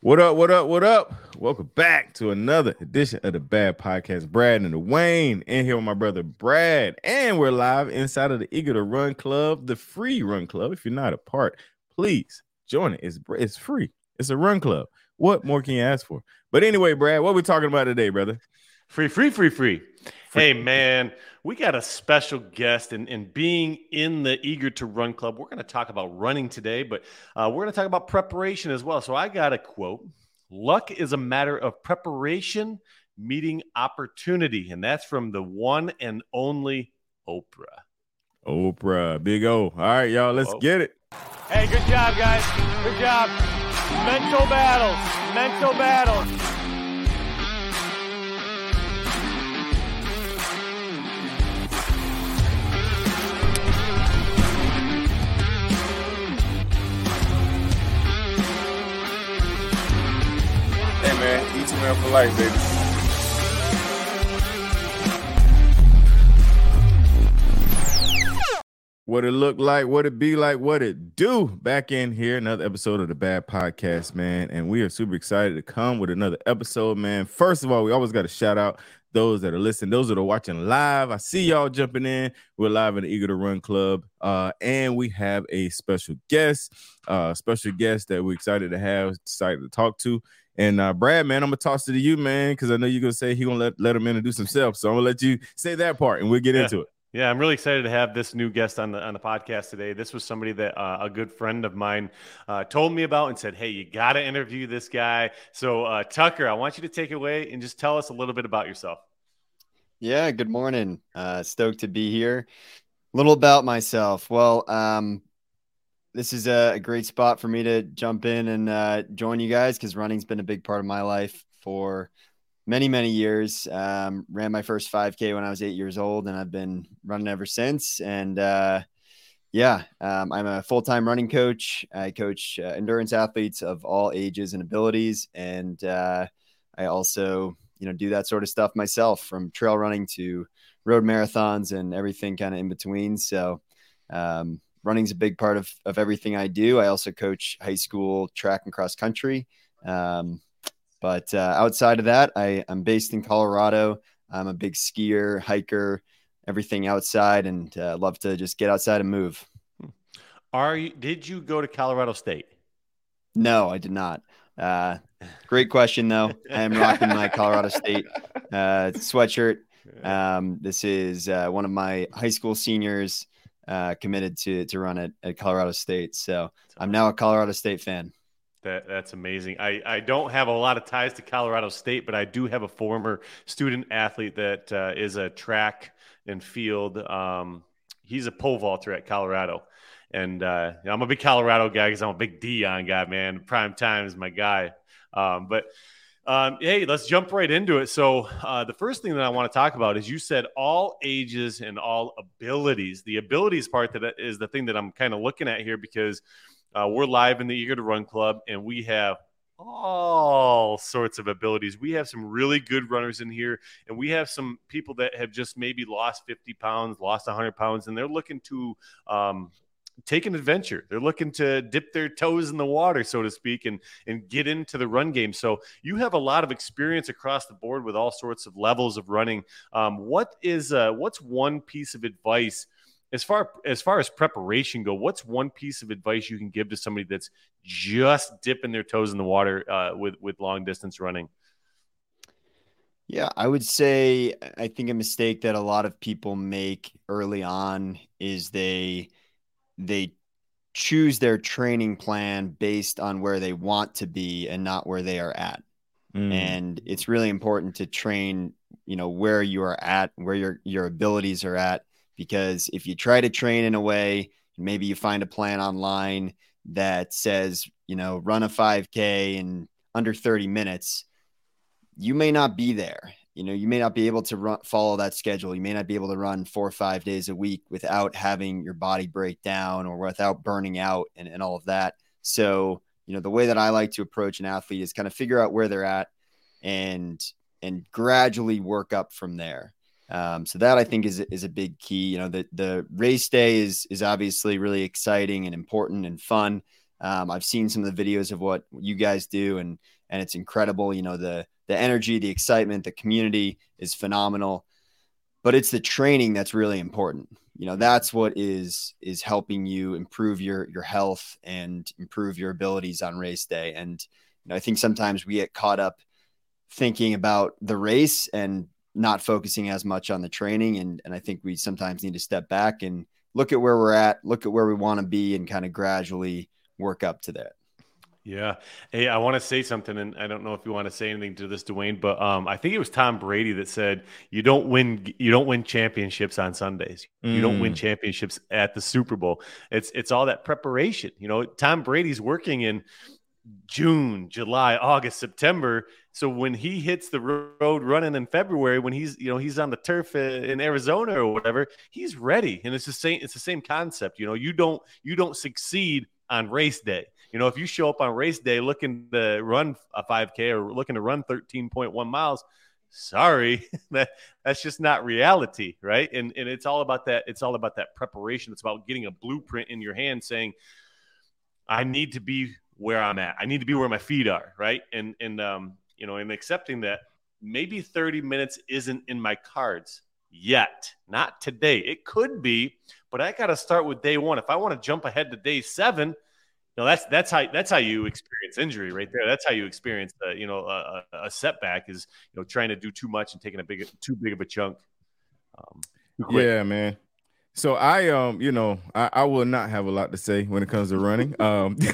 What up? What up? What up? Welcome back to another edition of the Bad Podcast. Brad and Dawain in here with my brother Brad, and we're live inside of the Eager to Run Club, the free run club. If you're not a part, please join it. It's it's free. It's a run club. What more can you ask for? But anyway, Brad, what we talking about today, brother? Free, free, free, free. Hey, man, we got a special guest, and, and being in the Eager to Run Club, we're going to talk about running today, but uh, we're going to talk about preparation as well. So I got a quote Luck is a matter of preparation meeting opportunity. And that's from the one and only Oprah. Oprah, big O. All right, y'all, let's oh. get it. Hey, good job, guys. Good job. Mental battles, mental battles. Man. For life, baby. What it look like, what it be like, what it do. Back in here, another episode of the Bad Podcast, man. And we are super excited to come with another episode, man. First of all, we always got to shout out those that are listening, those that are watching live. I see y'all jumping in. We're live in the Eager to Run Club. Uh, and we have a special guest, uh, special guest that we're excited to have, excited to talk to. And uh, Brad, man, I'm gonna toss it to you, man, because I know you're gonna say he gonna let let him introduce himself. So I'm gonna let you say that part, and we'll get yeah. into it. Yeah, I'm really excited to have this new guest on the on the podcast today. This was somebody that uh, a good friend of mine uh, told me about and said, "Hey, you got to interview this guy." So, uh, Tucker, I want you to take it away and just tell us a little bit about yourself. Yeah, good morning. Uh, stoked to be here. A little about myself. Well, um, this is a, great spot for me to jump in and uh, join you guys because running's been a big part of my life for many many years. Um, ran my first 5k when i was eight years old and i've been running ever since. And uh, yeah um, i'm a full-time running coach. I coach uh, endurance athletes of all ages and abilities. And uh, i also you know do that sort of stuff myself from trail running to road marathons and everything kind of in between. So um, running's a big part of, of everything I do. I also coach high school track and cross country. Um, but uh, outside of that, I, I'm based in Colorado. I'm a big skier, hiker, everything outside, and uh, love to just get outside and move. Are you? Did you go to Colorado State? No, I did not. Uh, great question, though. I am rocking my Colorado State uh, sweatshirt. Um, this is uh, one of my high school seniors uh, committed to to run at, at Colorado State. So I'm now a Colorado State fan. That, that's amazing. I, I don't have a lot of ties to Colorado State, but I do have a former student athlete that uh, is a track and field. Um, he's a pole vaulter at Colorado. And uh, I'm a big Colorado guy because I'm a big Deion guy, man. Prime time is my guy. Um, but um, hey, let's jump right into it. So, uh, the first thing that I want to talk about is you said all ages and all abilities. The abilities part that is the thing that I'm kind of looking at here because uh, we're live in the Eager to Run Club and we have all sorts of abilities. We have some really good runners in here, and we have some people that have just maybe lost 50 pounds, lost 100 pounds, and they're looking to um, take an adventure. They're looking to dip their toes in the water, so to speak, and and get into the run game. So you have a lot of experience across the board with all sorts of levels of running. Um, what is uh, what's one piece of advice? As far as far as preparation go, what's one piece of advice you can give to somebody that's just dipping their toes in the water uh, with with long distance running? Yeah, I would say I think a mistake that a lot of people make early on is they they choose their training plan based on where they want to be and not where they are at. Mm. And it's really important to train, you know, where you are at, where your your abilities are at because if you try to train in a way, maybe you find a plan online that says, you know, run a 5k in under 30 minutes, you may not be there you know you may not be able to run, follow that schedule. You may not be able to run four or five days a week without having your body break down or without burning out and, and all of that. So you know the way that i like to approach an athlete is kind of figure out where they're at and and gradually work up from there. Um, so that i think is, is a big key. You know the, the race day is is obviously really exciting and important and fun. Um, I've seen some of the videos of what you guys do, and and it's incredible. You know the the energy, the excitement, the community is phenomenal. But it's the training that's really important. You know that's what is is helping you improve your your health and improve your abilities on race day. And you know I think sometimes we get caught up thinking about the race and not focusing as much on the training. And, and I think we sometimes need to step back and look at where we're at, look at where we want to be, and kind of gradually work up to that. Yeah. Hey, I want to say something, and I don't know if you want to say anything to this, Dawain, but um, I think it was Tom Brady that said, "You don't win, you don't win championships on Sundays. Mm. You don't win mm. championships at the Super Bowl. It's it's all that preparation. You know, Tom Brady's working in June, July, August, September. So when he hits the road running in February, when he's you know he's on the turf in Arizona or whatever, he's ready. And it's the same. It's the same concept. You know, you don't you don't succeed on race day. You know, if you show up on race day looking to run a 5K or looking to run 13.1 miles, sorry, that that's just not reality, right? And and it's all about that. It's all about that preparation. It's about getting a blueprint in your hand, saying, I need to be where I'm at. I need to be where my feet are, right? And and um, you know, and accepting that maybe 30 minutes isn't in my cards yet. Not today. It could be, but I got to start with day 1. If I want to jump ahead to day 7, know, that's that's how that's how you experience injury right there. That's how you experience the, you know, a, a setback is, you know, trying to do too much and taking a big too big of a chunk. Um, yeah, man. So I um, you know, I, I will not have a lot to say when it comes to running. Um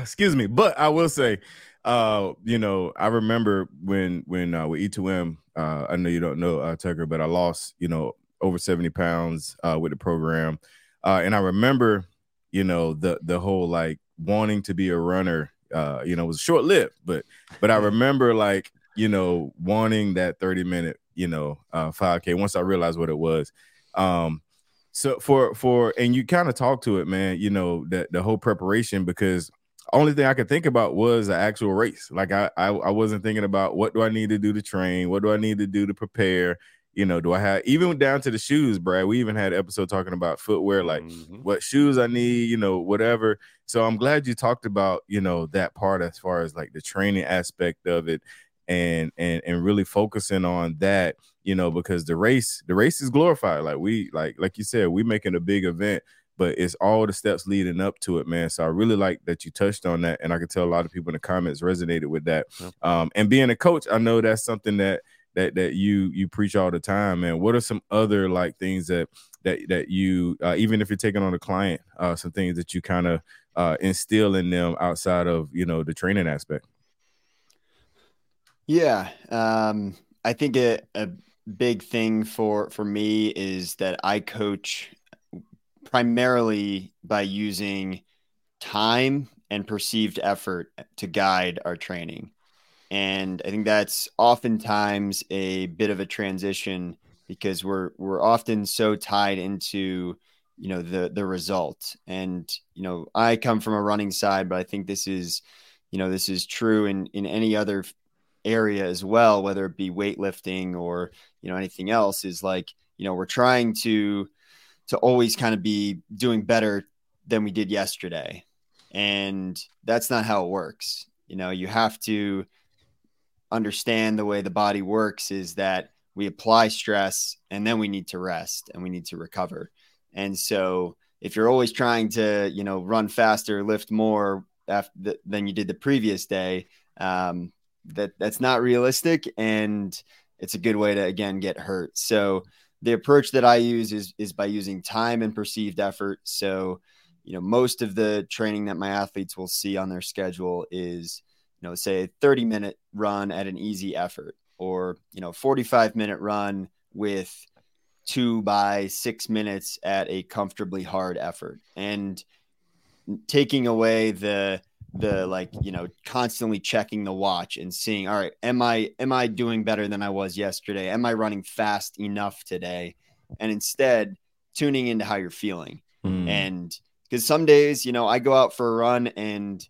excuse me, but I will say, uh, you know, I remember when when uh with E2M, uh, I know you don't know uh Tucker, but I lost, you know, over 70 pounds uh with the program. Uh and I remember, you know, the the whole like wanting to be a runner, uh, you know, was short lived, but but I remember like, you know, wanting that 30 minute you know, uh, 5K once I realized what it was. Um, so for for and you kind of talk to it, man. You know the the whole preparation because only thing I could think about was the actual race. Like I, I I wasn't thinking about what do I need to do to train, what do I need to do to prepare. You know, do I have even down to the shoes, Brad? We even had an episode talking about footwear, like mm-hmm. what shoes I need, you know, whatever. So I'm glad you talked about, you know, that part as far as like the training aspect of it and and and really focusing on that you know because the race the race is glorified like we like like you said we making a big event but it's all the steps leading up to it man so i really like that you touched on that and i can tell a lot of people in the comments resonated with that um and being a coach i know that's something that that that you you preach all the time man what are some other like things that that that you uh, even if you're taking on a client uh some things that you kind of uh instill in them outside of you know the training aspect yeah, um, I think a, a big thing for for me is that I coach primarily by using time and perceived effort to guide our training. And I think that's oftentimes a bit of a transition because we're we're often so tied into you know the the result. And you know, I come from a running side, but I think this is you know this is true in in any other area as well, whether it be weightlifting or you know anything else, is like you know we're trying to to always kind of be doing better than we did yesterday, and that's not how it works. You know, you have to understand the way the body works is that we apply stress and then we need to rest and we need to recover. And so if you're always trying to, you know, run faster, lift more after than you did the previous day, um, that that's not realistic and it's a good way to again get hurt. So the approach that I use is is by using time and perceived effort. So, you know, most of the training that my athletes will see on their schedule is, you know, say 30 minute run at an easy effort or, you know, 45 minute run with two by six minutes at a comfortably hard effort. And taking away the the like you know constantly checking the watch and seeing all right am i am i doing better than i was yesterday am i running fast enough today and instead tuning into how you're feeling mm. and because some days you know i go out for a run and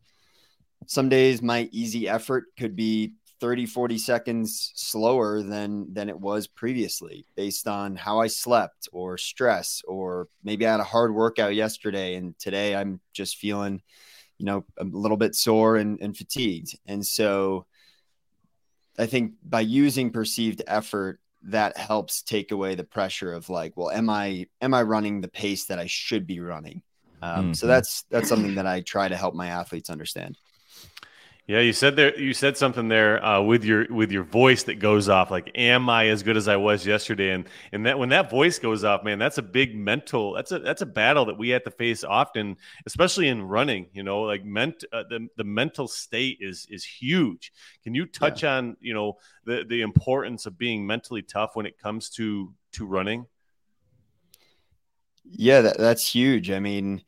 some days my easy effort could be 30 40 seconds slower than than it was previously based on how i slept or stress or maybe i had a hard workout yesterday and today i'm just feeling you know a little bit sore and, and fatigued. And so i think by using perceived effort that helps take away the pressure of like well am i am i running the pace that i should be running? Um, mm-hmm. so that's that's something that i try to help my athletes understand yeah, you said there. You said something there uh, with your with your voice that goes off. Like, am I as good as I was yesterday? And and that when that voice goes off, man, that's a big mental. That's a that's a battle that we have to face often, especially in running. You know, like ment uh, the the mental state is is huge. Can you touch yeah. on you know the the importance of being mentally tough when it comes to to running? Yeah, that, that's huge. I mean,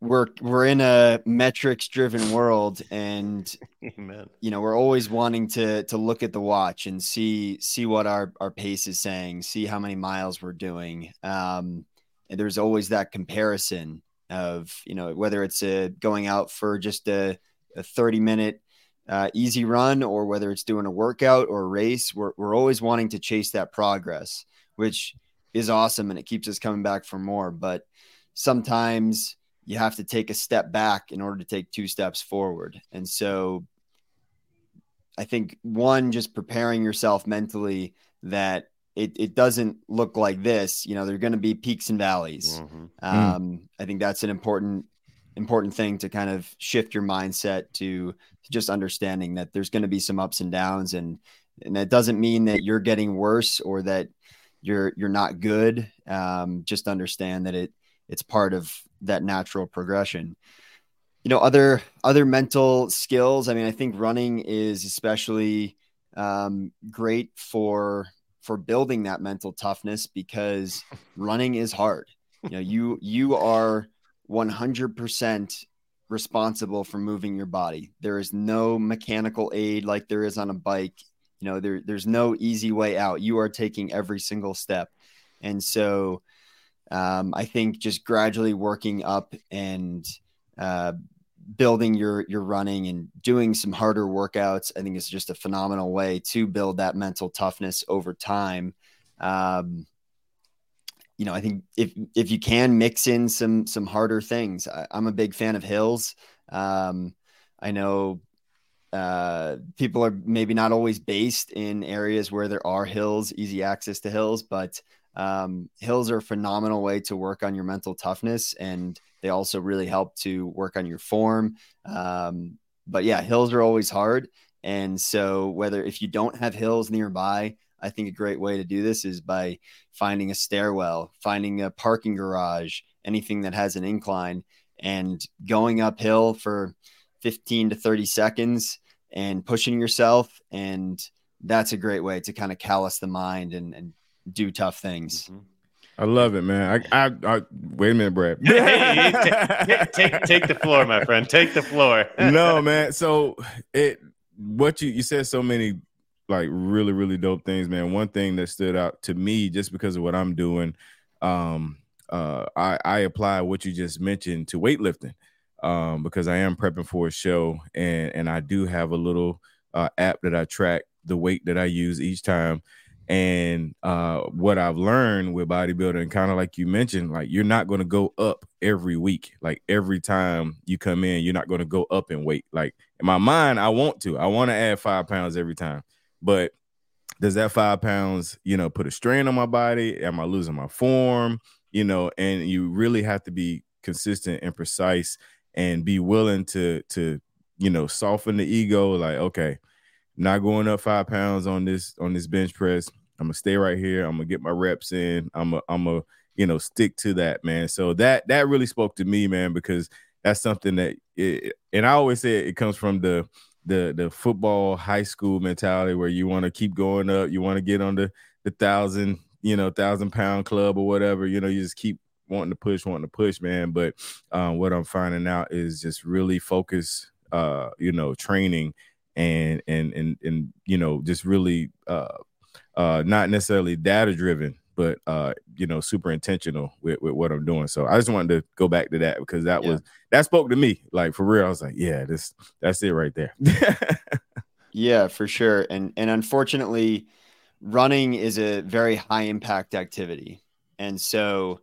we're we're in a metrics driven world and Amen. you know we're always wanting to to look at the watch and see see what our our pace is saying see how many miles we're doing um and there's always that comparison of you know whether it's a going out for just a, a 30 minute uh, easy run or whether it's doing a workout or a race we're, we're always wanting to chase that progress which is awesome and it keeps us coming back for more but sometimes you have to take a step back in order to take two steps forward. And so I think one, just preparing yourself mentally that it, it doesn't look like this, you know, there are going to be peaks and valleys. Mm-hmm. Um, I think that's an important, important thing to kind of shift your mindset to, to just understanding that there's going to be some ups and downs and, and that doesn't mean that you're getting worse or that you're, you're not good. Um, just understand that it, it's part of that natural progression. You know other other mental skills i mean i think running is especially um, great for for building that mental toughness because running is hard. You know you you are 100% responsible for moving your body. There is no mechanical aid like there is on a bike. You know there, there's no easy way out. You are taking every single step. And so um, I think just gradually working up and uh, building your your running and doing some harder workouts, I think is just a phenomenal way to build that mental toughness over time. Um, you know, I think if if you can mix in some some harder things, I, am a big fan of hills. Um, I know uh, people are maybe not always based in areas where there are hills, easy access to hills, but um, hills are a phenomenal way to work on your mental toughness, and they also really help to work on your form. Um, but yeah, hills are always hard. And so, whether if you don't have hills nearby, I think a great way to do this is by finding a stairwell, finding a parking garage, anything that has an incline, and going uphill for 15 to 30 seconds and pushing yourself. And that's a great way to kind of callous the mind and, and do tough things. Mm-hmm. I love it, man. I, I, I wait a minute, Brad. hey, take, take, take the floor, my friend. Take the floor. no, man. So it, what you you said so many like really really dope things, man. One thing that stood out to me just because of what I'm doing, um, uh, I I apply what you just mentioned to weightlifting, um, because I am prepping for a show and and I do have a little uh, app that I track the weight that I use each time and uh, what I've learned with bodybuilding, kind of like you mentioned, like you're not going to go up every week. Like every time you come in, you're not going to go up in weight. Like in my mind, I want to. I want to add five pounds every time. But does that five pounds, you know, put a strain on my body? Am I losing my form? You know, and you really have to be consistent and precise and be willing to to you know soften the ego. Like okay not going up five pounds on this on this bench press. I'm gonna stay right here. I'm gonna get my reps in. I'm a I'm a you know stick to that man. So that that really spoke to me, man, because that's something that it, and I always say it comes from the the the football high school mentality where you want to keep going up, you want to get on the the thousand you know thousand pound club or whatever. You know, you just keep wanting to push, wanting to push, man. But um, what I'm finding out is just really focus, uh, you know, training and and and and you know just really uh uh not necessarily data driven but uh, you know, super intentional with, with what I'm doing. So I just wanted to go back to that because that yeah. was that spoke to me. Like for real, I was like, yeah, this that's it right there. yeah, for sure. And and unfortunately, running is a very high impact activity. And so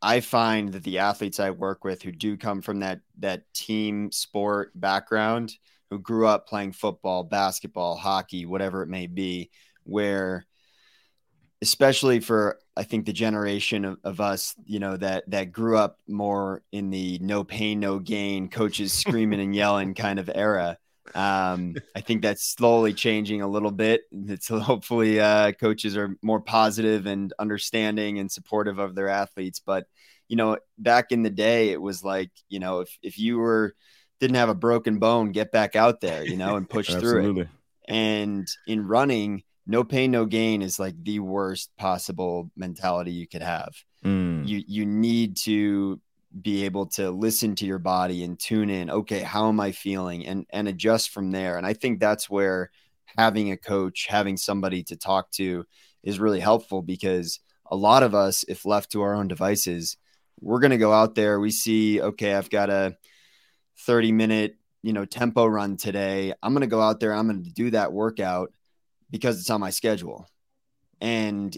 I find that the athletes I work with who do come from that that team sport background, who grew up playing football, basketball, hockey, whatever it may be, where especially for I think the generation of, of us, you know, that that grew up more in the no pain, no gain, coaches screaming and yelling kind of era. Um, I think that's slowly changing a little bit. It's hopefully uh, coaches are more positive and understanding and supportive of their athletes. But you know, back in the day, it was like you know, if if you were didn't have a broken bone, get back out there, you know, and push through it. And in running, no pain, no gain is like the worst possible mentality you could have. Mm. You you need to be able to listen to your body and tune in okay how am i feeling and and adjust from there and i think that's where having a coach having somebody to talk to is really helpful because a lot of us if left to our own devices we're going to go out there we see okay i've got a 30 minute you know tempo run today i'm going to go out there i'm going to do that workout because it's on my schedule. And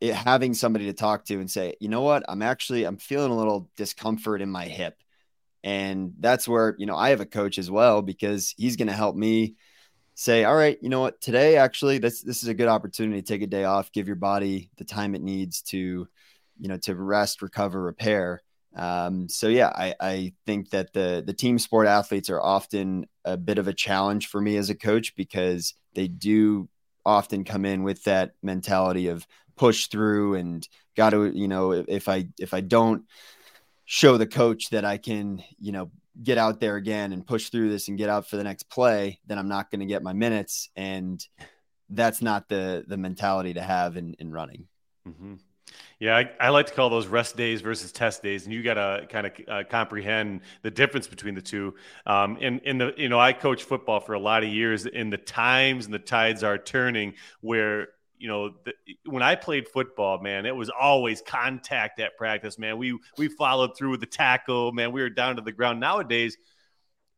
it, having somebody to talk to and say, you know what, I'm actually I'm feeling a little discomfort in my hip, and that's where you know I have a coach as well because he's going to help me say, all right, you know what, today actually this this is a good opportunity to take a day off, give your body the time it needs to, you know, to rest, recover, repair. Um, so yeah, I, I think that the the team sport athletes are often a bit of a challenge for me as a coach because they do often come in with that mentality of push through and got to you know if i if i don't show the coach that i can you know get out there again and push through this and get out for the next play then i'm not going to get my minutes and that's not the the mentality to have in in running mm-hmm. Yeah, I, I, like to call those rest days versus test days, and you got to kind of uh, comprehend the difference between the two. Um, and in the you know, I coach football for a lot of years, and the times and the tides are turning where you know, the, when I played football, man, it was always contact at practice, man. We we followed through with the tackle, man. We were down to the ground. Nowadays,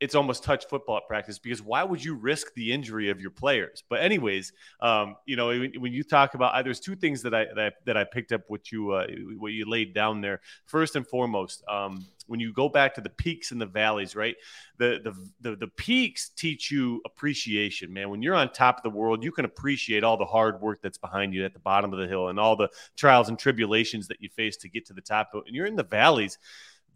it's almost touch football practice because why would you risk the injury of your players? But anyways, um, you know, when, when, you talk about, uh, there's two things that I that I, that I picked up what you uh, what you laid down there. First and foremost, um, when you go back to the peaks and the valleys, right? The, the the the peaks teach you appreciation, man. When you're on top of the world, you can appreciate all the hard work that's behind you at the bottom of the hill and all the trials and tribulations that you face to get to the top. And you're in the valleys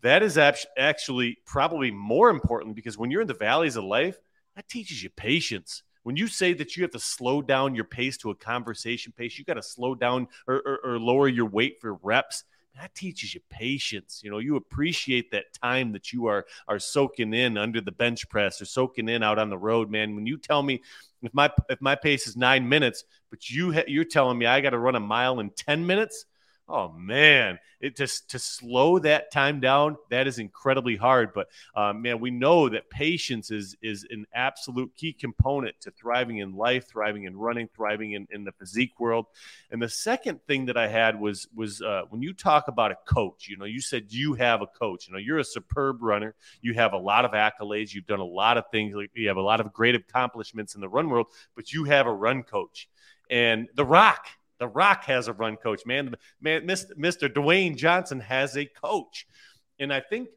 that is actually probably more important because when you're in the valleys of life, that teaches you patience. When you say that you have to slow down your pace to a conversation pace, you got to slow down or, or, or lower your weight for reps that teaches you patience. You know, you appreciate that time that you are are soaking in under the bench press or soaking in out on the road, man. When you tell me if my if my pace is nine minutes, but you ha- you're telling me I got to run a mile in ten minutes, oh man, it just to slow that time down that is incredibly hard. But uh, man, we know that patience is is an absolute key component to thriving in life, thriving in running, thriving in, in the physique world. And the second thing that I had was was uh, when you talk about a coach. You know, you said you have a coach. You know, you're a superb runner. You have a lot of accolades. You've done a lot of things. You have a lot of great accomplishments in the run world. But you have a run coach. And The Rock the Rock has a run coach, man. Man, Mr. Dwayne Johnson has a coach. And I think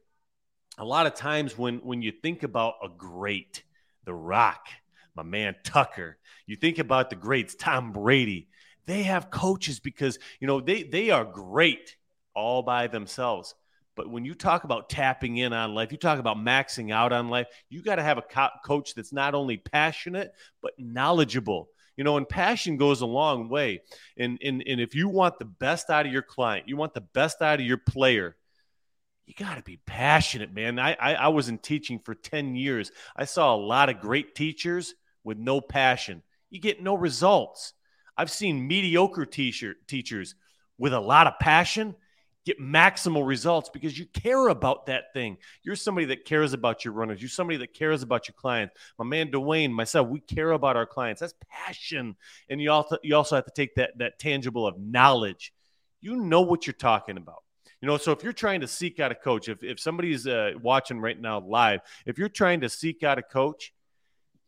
a lot of times when when you think about a great, The Rock, my man Tucker, you think about the greats, Tom Brady, they have coaches because, you know, they they are great all by themselves. But when you talk about tapping in on life, you talk about maxing out on life, you got to have a co- coach that's not only passionate, but knowledgeable you know, and passion goes a long way. And, and, and if you want the best out of your client, you want the best out of your player, you got to be passionate, man. I, I, I was in teaching for 10 years. I saw a lot of great teachers with no passion. You get no results. I've seen mediocre teacher, teachers with a lot of passion get maximal results because you care about that thing. You're somebody that cares about your runners. You're somebody that cares about your clients. My man Dawain, myself, we care about our clients. That's passion. And you also you also have to take that that tangible of knowledge. you know what you're talking about. You know, so if you're trying to seek out a coach, if, if somebody's uh, watching right now live, if you're trying to seek out a coach,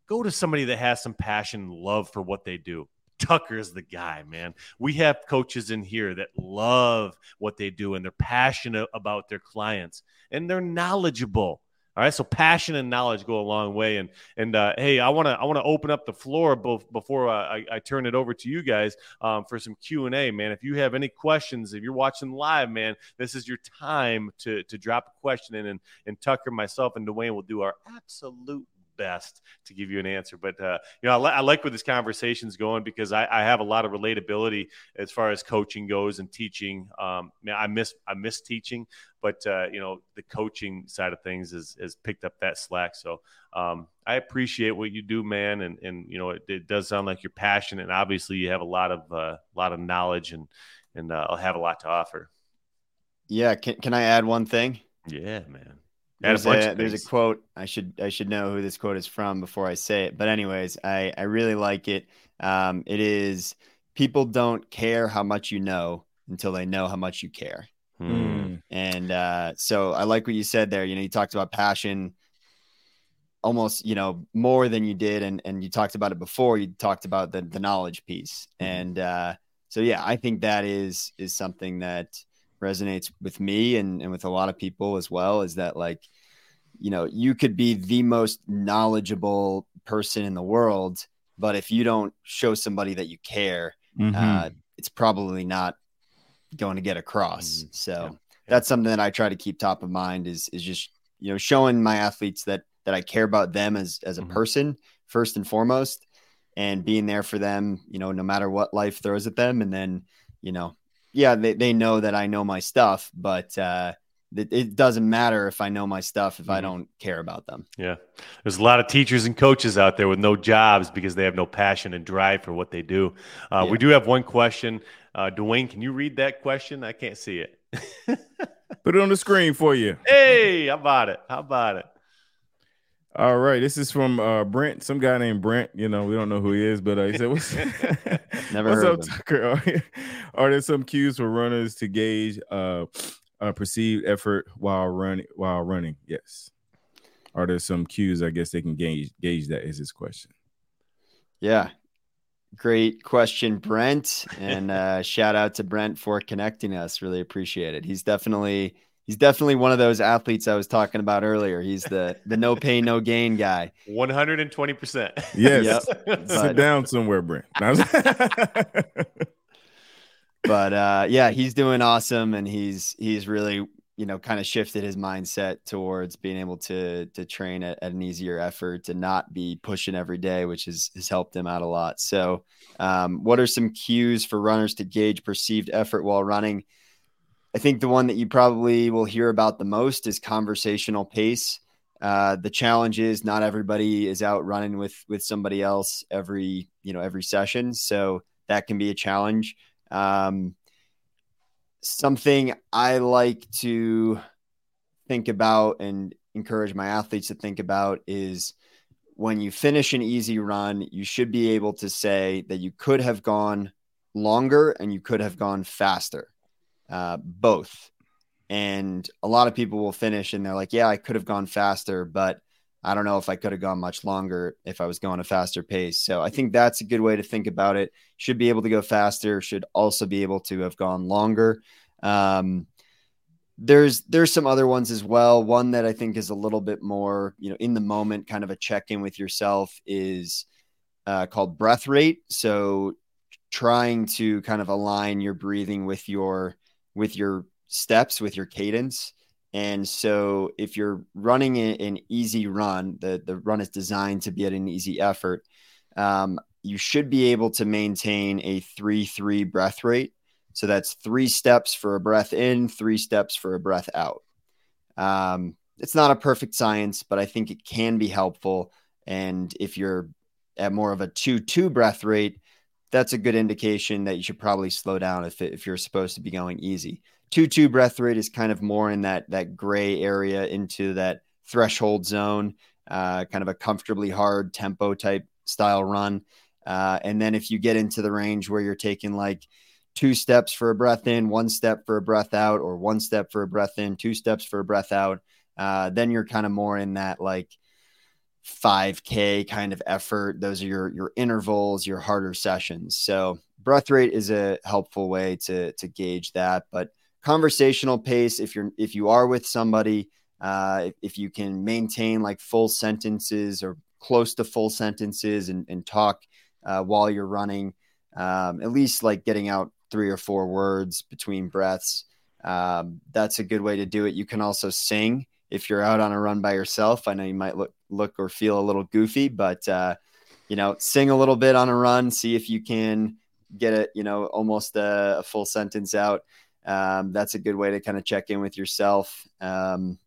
go to somebody that has some passion and love for what they do. Tucker is the guy, man. We have coaches in here that love what they do and they're passionate about their clients and they're knowledgeable. All right, so passion and knowledge go a long way. And and uh, hey, I want to I want to open up the floor both before I, I turn it over to you guys um, for some Q and A, man. If you have any questions, if you're watching live, man, this is your time to to drop a question in, and and Tucker, myself, and Dawain will do our absolute best to give you an answer. But uh, you know, I, li- I, like where this conversation's going because I, I, have a lot of relatability as far as coaching goes and teaching. Um, man, I miss I miss teaching, but uh, you know, the coaching side of things has, has picked up that slack. So um, I appreciate what you do, man, and and you know, it, it, does sound like you're passionate, and obviously you have a lot of a uh, lot of knowledge and and uh, I'll have a lot to offer. Yeah, can can I add one thing? Yeah, man. There's a, a there's a quote I should I should know who this quote is from before I say it. But anyways, I I really like it. Um, it is people don't care how much you know until they know how much you care. Hmm. And uh, so I like what you said there. You know, you talked about passion almost, you know, more than you did, and and you talked about it before. You talked about the the knowledge piece, hmm. and uh, so yeah, I think that is is something that resonates with me and, and with a lot of people as well is that like you know you could be the most knowledgeable person in the world but if you don't show somebody that you care mm-hmm. uh, it's probably not going to get across mm-hmm. so yeah. that's something that i try to keep top of mind is is just you know showing my athletes that that i care about them as as a mm-hmm. person first and foremost and being there for them you know no matter what life throws at them and then you know yeah, they, they know that I know my stuff, but uh, it, it, doesn't matter if I know my stuff if mm-hmm. I don't care about them. Yeah. There's a lot of teachers and coaches out there with no jobs because they have no passion and drive for what they do. Uh, yeah. We do have one question. Uh, Dawain, can you read that question? I can't see it. Put it on the screen for you. Hey, how about it? How about it? All right, this is from uh, Brent, some guy named Brent. You know, we don't know who he is, but uh, he said, "What's, Never what's up, Tucker? Are, there some cues for runners to gauge uh, perceived effort while running? While running, yes. Are there some cues? I guess they can gauge gauge that. Is his question? Yeah, great question, Brent, and uh, shout out to Brent for connecting us. Really appreciate it. He's definitely he's definitely one of those athletes I was talking about earlier. He's the the no pain no gain guy. One hundred and twenty percent. Yes. Yep. Sit down somewhere, Brent. but uh, yeah, he's doing awesome, and he's he's really you know kind of shifted his mindset towards being able to to train at, at an easier effort and not be pushing every day, which has has helped him out a lot. So, um, what are some cues for runners to gauge perceived effort while running? I think the one that you probably will hear about the most is conversational pace. Uh, the challenge is not everybody is out running with with somebody else every you know every session, so that can be a challenge. Um, something I like to think about and encourage my athletes to think about is when you finish an easy run, you should be able to say that you could have gone longer and you could have gone faster uh, both. And a lot of people will finish and they're like, yeah, I could have gone faster, but I don't know if I could have gone much longer if I was going a faster pace. So I think that's a good way to think about it. Should be able to go faster, should also be able to have gone longer. Um, there's there's some other ones as well. One that I think is a little bit more, you know, in the moment, kind of a check in with yourself is uh, called breath rate. So trying to kind of align your breathing with your with your steps, with your cadence. And so if you're running an easy run, the, the run is designed to be at an easy effort. Um, you should be able to maintain a 3 3 breath rate. So that's three steps for a breath in, three steps for a breath out. Um, it's not a perfect science, but I think it can be helpful. And if you're at more of a 2 2 breath rate, that's a good indication that you should probably slow down if, if you're supposed to be going easy. Two two breath rate is kind of more in that that gray area into that threshold zone, uh, kind of a comfortably hard tempo type style run. Uh, and then if you get into the range where you're taking like two steps for a breath in, one step for a breath out, or one step for a breath in, two steps for a breath out, uh, then you're kind of more in that like 5K kind of effort. Those are your your intervals, your harder sessions. So breath rate is a helpful way to to gauge that. But conversational pace, if you're if you are with somebody, uh, if, if you can maintain like full sentences or close to full sentences and, and talk uh, while you're running, um, at least like getting out three or four words between breaths. Um, that's a good way to do it. You can also sing if you're out on a run by yourself. I know you might look look or feel a little goofy, but uh, you know, sing a little bit on a run. See if you can get it. You know, almost a, a full sentence out. Um, that's a good way to kind of check in with yourself. Um,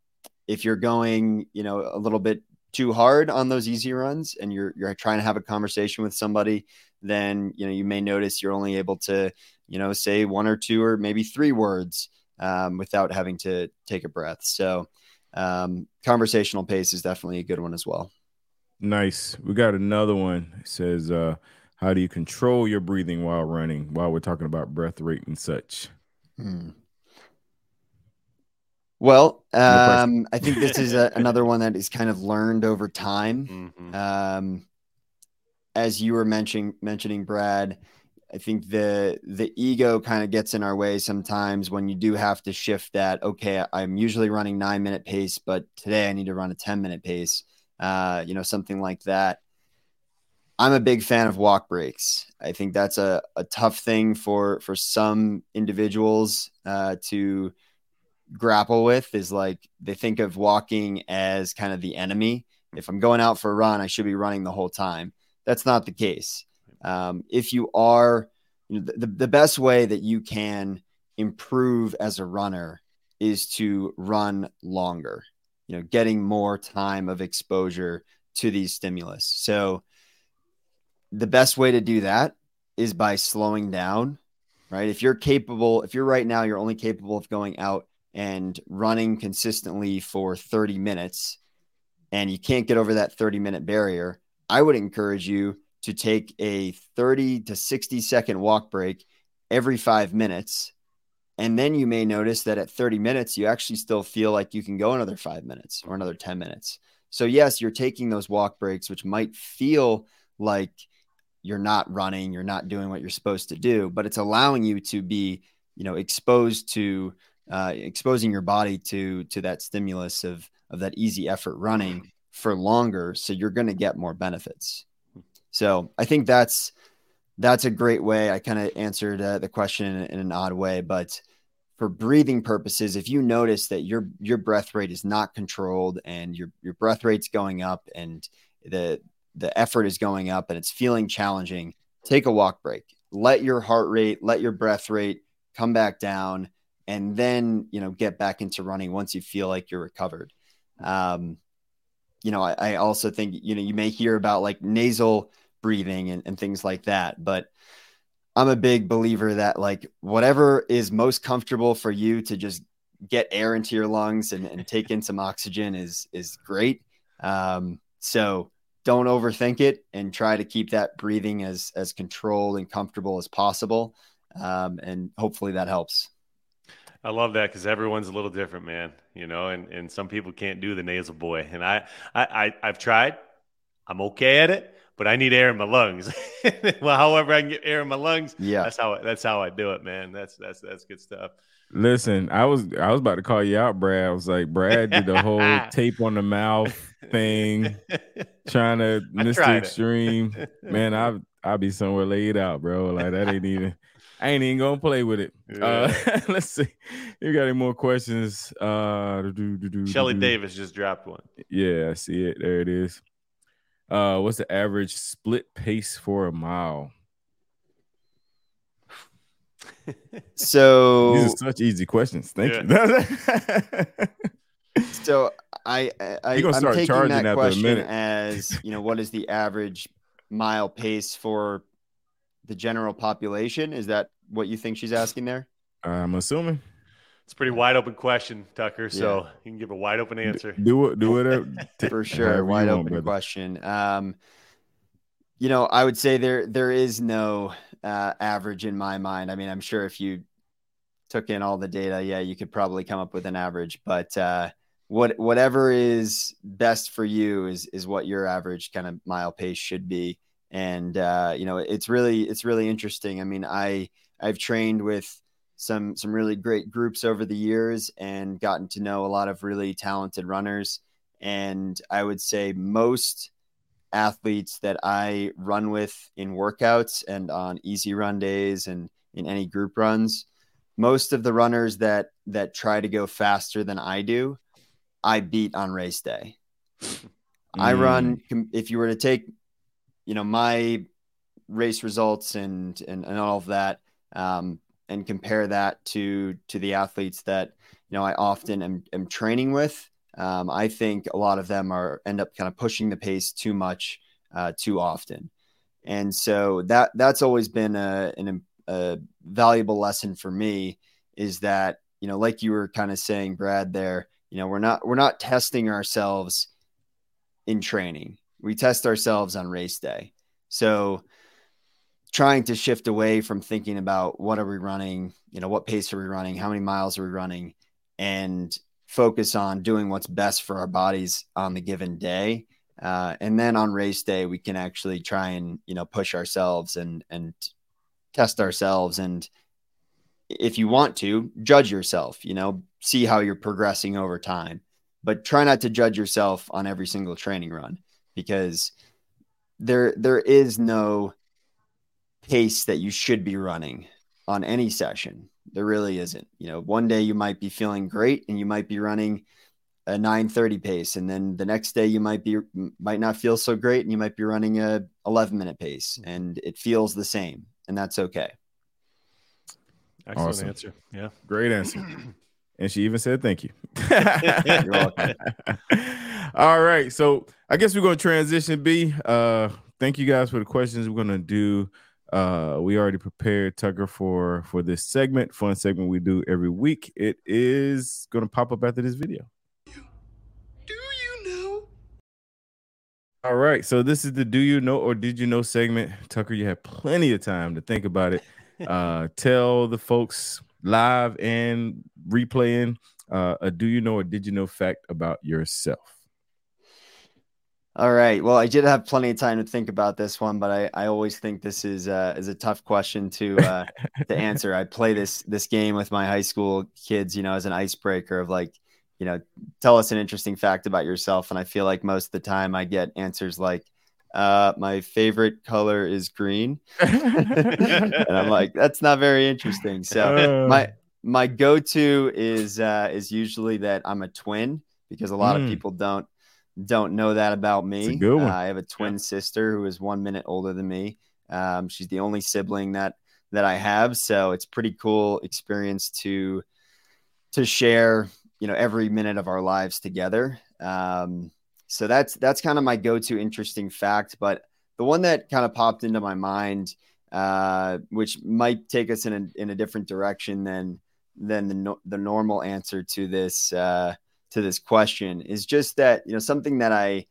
if you're going, you know, a little bit too hard on those easy runs and you're you're trying to have a conversation with somebody, then you know you may notice you're only able to, you know, say one or two or maybe three words um, without having to take a breath. So um, conversational pace is definitely a good one as well. Nice. We got another one. It says, uh, how do you control your breathing while running? While we're talking about breath rate and such. Hmm. Well, um, I think this is a, another one that is kind of learned over time. Mm-hmm. Um, as you were mentioning, mentioning Brad, I think the the ego kind of gets in our way sometimes when you do have to shift that. Okay, I'm usually running nine minute pace, but today I need to run a ten minute pace. Uh, you know, something like that. I'm a big fan of walk breaks. I think that's a, a tough thing for for some individuals uh, to grapple with. Is like they think of walking as kind of the enemy. If I'm going out for a run, I should be running the whole time. That's not the case um, if you are, you know, the, the best way that you can improve as a runner is to run longer, you know, getting more time of exposure to these stimulus. So the best way to do that is by slowing down, right? If you're capable, if you're right now, you're only capable of going out and running consistently for 30 minutes and you can't get over that 30 minute barrier, I would encourage you to take a 30 to 60 second walk break every five minutes. And then you may notice that at 30 minutes, you actually still feel like you can go another five minutes or another 10 minutes. So, yes, you're taking those walk breaks, which might feel like you're not running, you're not doing what you're supposed to do, but it's allowing you to be, you know, exposed to, uh, exposing your body to to that stimulus of of that easy effort running for longer. So you're going to get more benefits. So I think that's that's a great way. I kind of answered uh, the question in, in, an odd way, but for breathing purposes, if you notice that your your breath rate is not controlled and your your breath rate's going up and the the effort is going up and it's feeling challenging, take a walk break. Let your heart rate, let your breath rate come back down, and then you know get back into running once you feel like you're recovered. Um, you know, I, I also think you know you may hear about like nasal breathing and, and things like that. But I'm a big believer that like whatever is most comfortable for you to just get air into your lungs and, and take in some oxygen is is great. Um, so don't overthink it and try to keep that breathing as as controlled and comfortable as possible. Um, and hopefully that helps. I love that because everyone's a little different, man. You know, and, and some people can't do the nasal boy, and I I, I I've tried. I'm okay at it, but I need air in my lungs. well, however I can get air in my lungs, yeah, that's how that's how I do it, man. That's that's that's good stuff. Listen, I was I was about to call you out, Brad. I was like, Brad did the whole tape on the mouth thing, trying to Mr. Extreme. Man, I I'll be somewhere laid out, bro. Like that ain't even. I ain't even gonna play with it. Yeah. Uh, let's see. You got any more questions? Uh, do, do, do, Shelly Davis just dropped one. Yeah, I see it. There it is. Uh, what's the average split pace for a mile? So these are such easy questions. Thank yeah. you. so I, I I'm taking that question as you know, what is the average mile pace for the general population? Is that what you think she's asking there? I'm assuming. It's a pretty wide open question, Tucker. So yeah. you can give a wide open answer. Do it. Do it for sure. Wide open want, question. Um, you know, I would say there there is no uh, average in my mind. I mean, I'm sure if you took in all the data, yeah, you could probably come up with an average. But uh, what whatever is best for you is is what your average kind of mile pace should be. And uh, you know, it's really it's really interesting. I mean, I I've trained with some some really great groups over the years and gotten to know a lot of really talented runners. And I would say most athletes that I run with in workouts and on easy run days and in any group runs, most of the runners that that try to go faster than I do I beat on race day. Mm. I run if you were to take, you know, my race results and and, and all of that, um, and compare that to to the athletes that you know I often am, am training with. Um, I think a lot of them are end up kind of pushing the pace too much, uh, too often, and so that that's always been a, an, a valuable lesson for me. Is that you know, like you were kind of saying, Brad, there you know, we're not we're not testing ourselves in training. We test ourselves on race day. So trying to shift away from thinking about what are we running, you know, what pace are we running, how many miles are we running, and focus on doing what's best for our bodies on the given day. Uh, and then on race day, we can actually try and you know push ourselves and and test ourselves and if you want to judge yourself, you know, see how you're progressing over time, but try not to judge yourself on every single training run because there there is no pace that you should be running on any session. There really isn't. You know, one day you might be feeling great and you might be running a 930 pace and then the next day you might be might not feel so great and you might be running a 11 minute pace and it feels the same and that's okay. Excellent awesome. answer. Yeah. Great answer. and she even said thank you. You're welcome. All right. So I guess we're going to transition B. Uh, thank you guys for the questions we're going to do. Uh, we already prepared Tucker for for this segment, fun segment we do every week. It is going to pop up after this video. Do you know? All right, so this is the "Do you know" or "Did you know" segment. Tucker, you have plenty of time to think about it uh, tell the folks live and replaying uh, a do you know or did you know fact about yourself? All right. Well, I did have plenty of time to think about this one, but I, I always think this is uh, is a tough question to uh, to answer. I play this this game with my high school kids, you know, as an icebreaker of like, you know, tell us an interesting fact about yourself, and I feel like most of the time I get answers like, uh, my favorite color is green. and I'm like, that's not very interesting. So my my go-to is uh, is usually that I'm a twin because a lot mm. of people don't don't know that about me. Uh, I have a twin yeah. sister who is one minute older than me. Um, she's the only sibling that that I have, so it's pretty cool experience to to share. You know, every minute of our lives together. Um, so that's that's kind of my go-to interesting fact. But the one that kind of popped into my mind, uh, which might take us in a, in a different direction than than the no, the normal answer to this uh, to this question, is just that you know something that I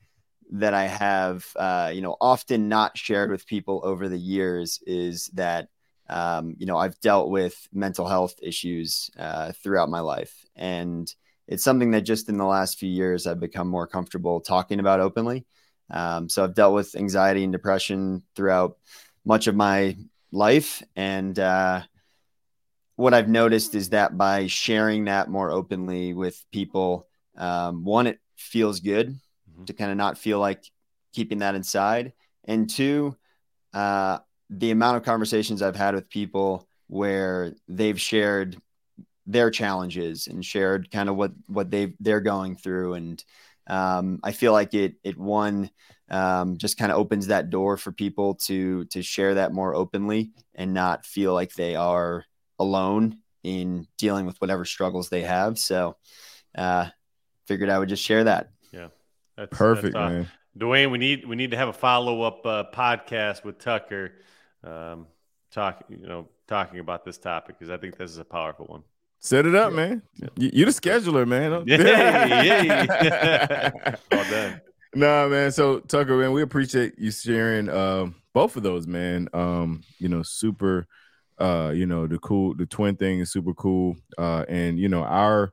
that I have uh, you know often not shared with people over the years is that um, you know I've dealt with mental health issues uh, throughout my life and it's something that just in the last few years I've become more comfortable talking about openly. Um, so I've dealt with anxiety and depression throughout much of my life. And uh, what I've noticed is that by sharing that more openly with people, um, one, it feels good mm-hmm. to kind of not feel like keeping that inside. And two, uh, the amount of conversations I've had with people where they've shared their challenges and shared kind of what what they they're going through and um, I feel like it it one um, just kind of opens that door for people to to share that more openly and not feel like they are alone in dealing with whatever struggles they have. So, uh, figured I would just share that. Yeah, that's perfect, that's, uh, man. Dawain, we need we need to have a follow up uh, podcast with Tucker, um, talk you know talking about this topic because I think this is a powerful one. Set it up, yeah. man. You're the scheduler, man. Yeah, yeah. All done. nah, man. So Tucker, man, we appreciate you sharing um, both of those, man. Um, you know, super. Uh, you know, the cool, the twin thing is super cool. Uh, and you know, our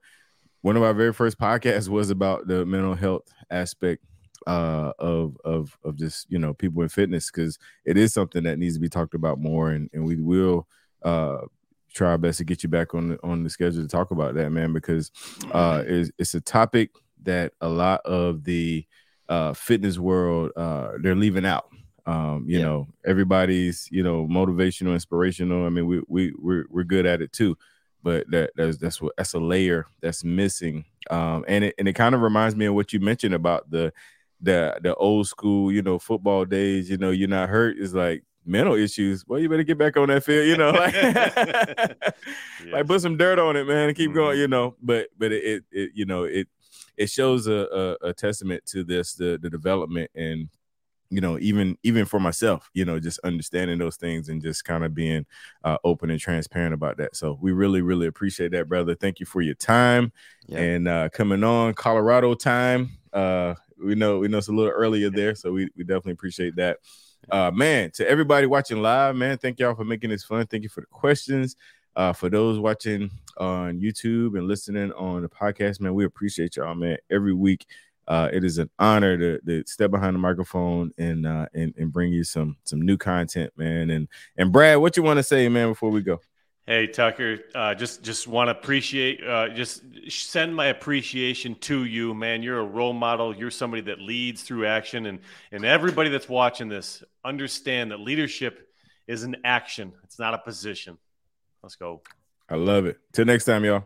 one of our very first podcasts was about the mental health aspect uh, of of of just you know people in fitness because it is something that needs to be talked about more, and and we will uh, try our best to get you back on the on the schedule to talk about that, man, because uh, it's, it's a topic that a lot of the uh, fitness world uh, they're leaving out. Um, you yeah. know, everybody's you know motivational, inspirational. I mean, we we we're we're good at it too, but that that's that's what that's a layer that's missing. Um, and it and it kind of reminds me of what you mentioned about the the the old school, you know, football days. You know, you're not hurt is like mental issues. Well, you better get back on that field. You know, like, yes. like put some dirt on it, man, and keep mm-hmm. going. You know, but but it, it, it you know it it shows a, a, a testament to this the the development and you know even even for myself you know just understanding those things and just kind of being uh, open and transparent about that. So we really really appreciate that brother. Thank you for your time yeah. and uh, coming on colorado time. Uh, we know we know it's a little earlier there so we, we definitely appreciate that. Uh, man to everybody watching live man thank y'all for making this fun. Thank you for the questions. Uh, for those watching on youtube and listening on the podcast man we appreciate y'all man every week uh, it is an honor to, to, step behind the microphone and, uh, and and bring you some some new content, man. And and Brad, what you want to say, man, before we go? Hey Tucker, uh, just just want to appreciate, uh, just send my appreciation to you, man. You're a role model. You're somebody that leads through action, and and everybody that's watching this understand that leadership is an action. It's not a position. Let's go. I love it. Till next time, y'all.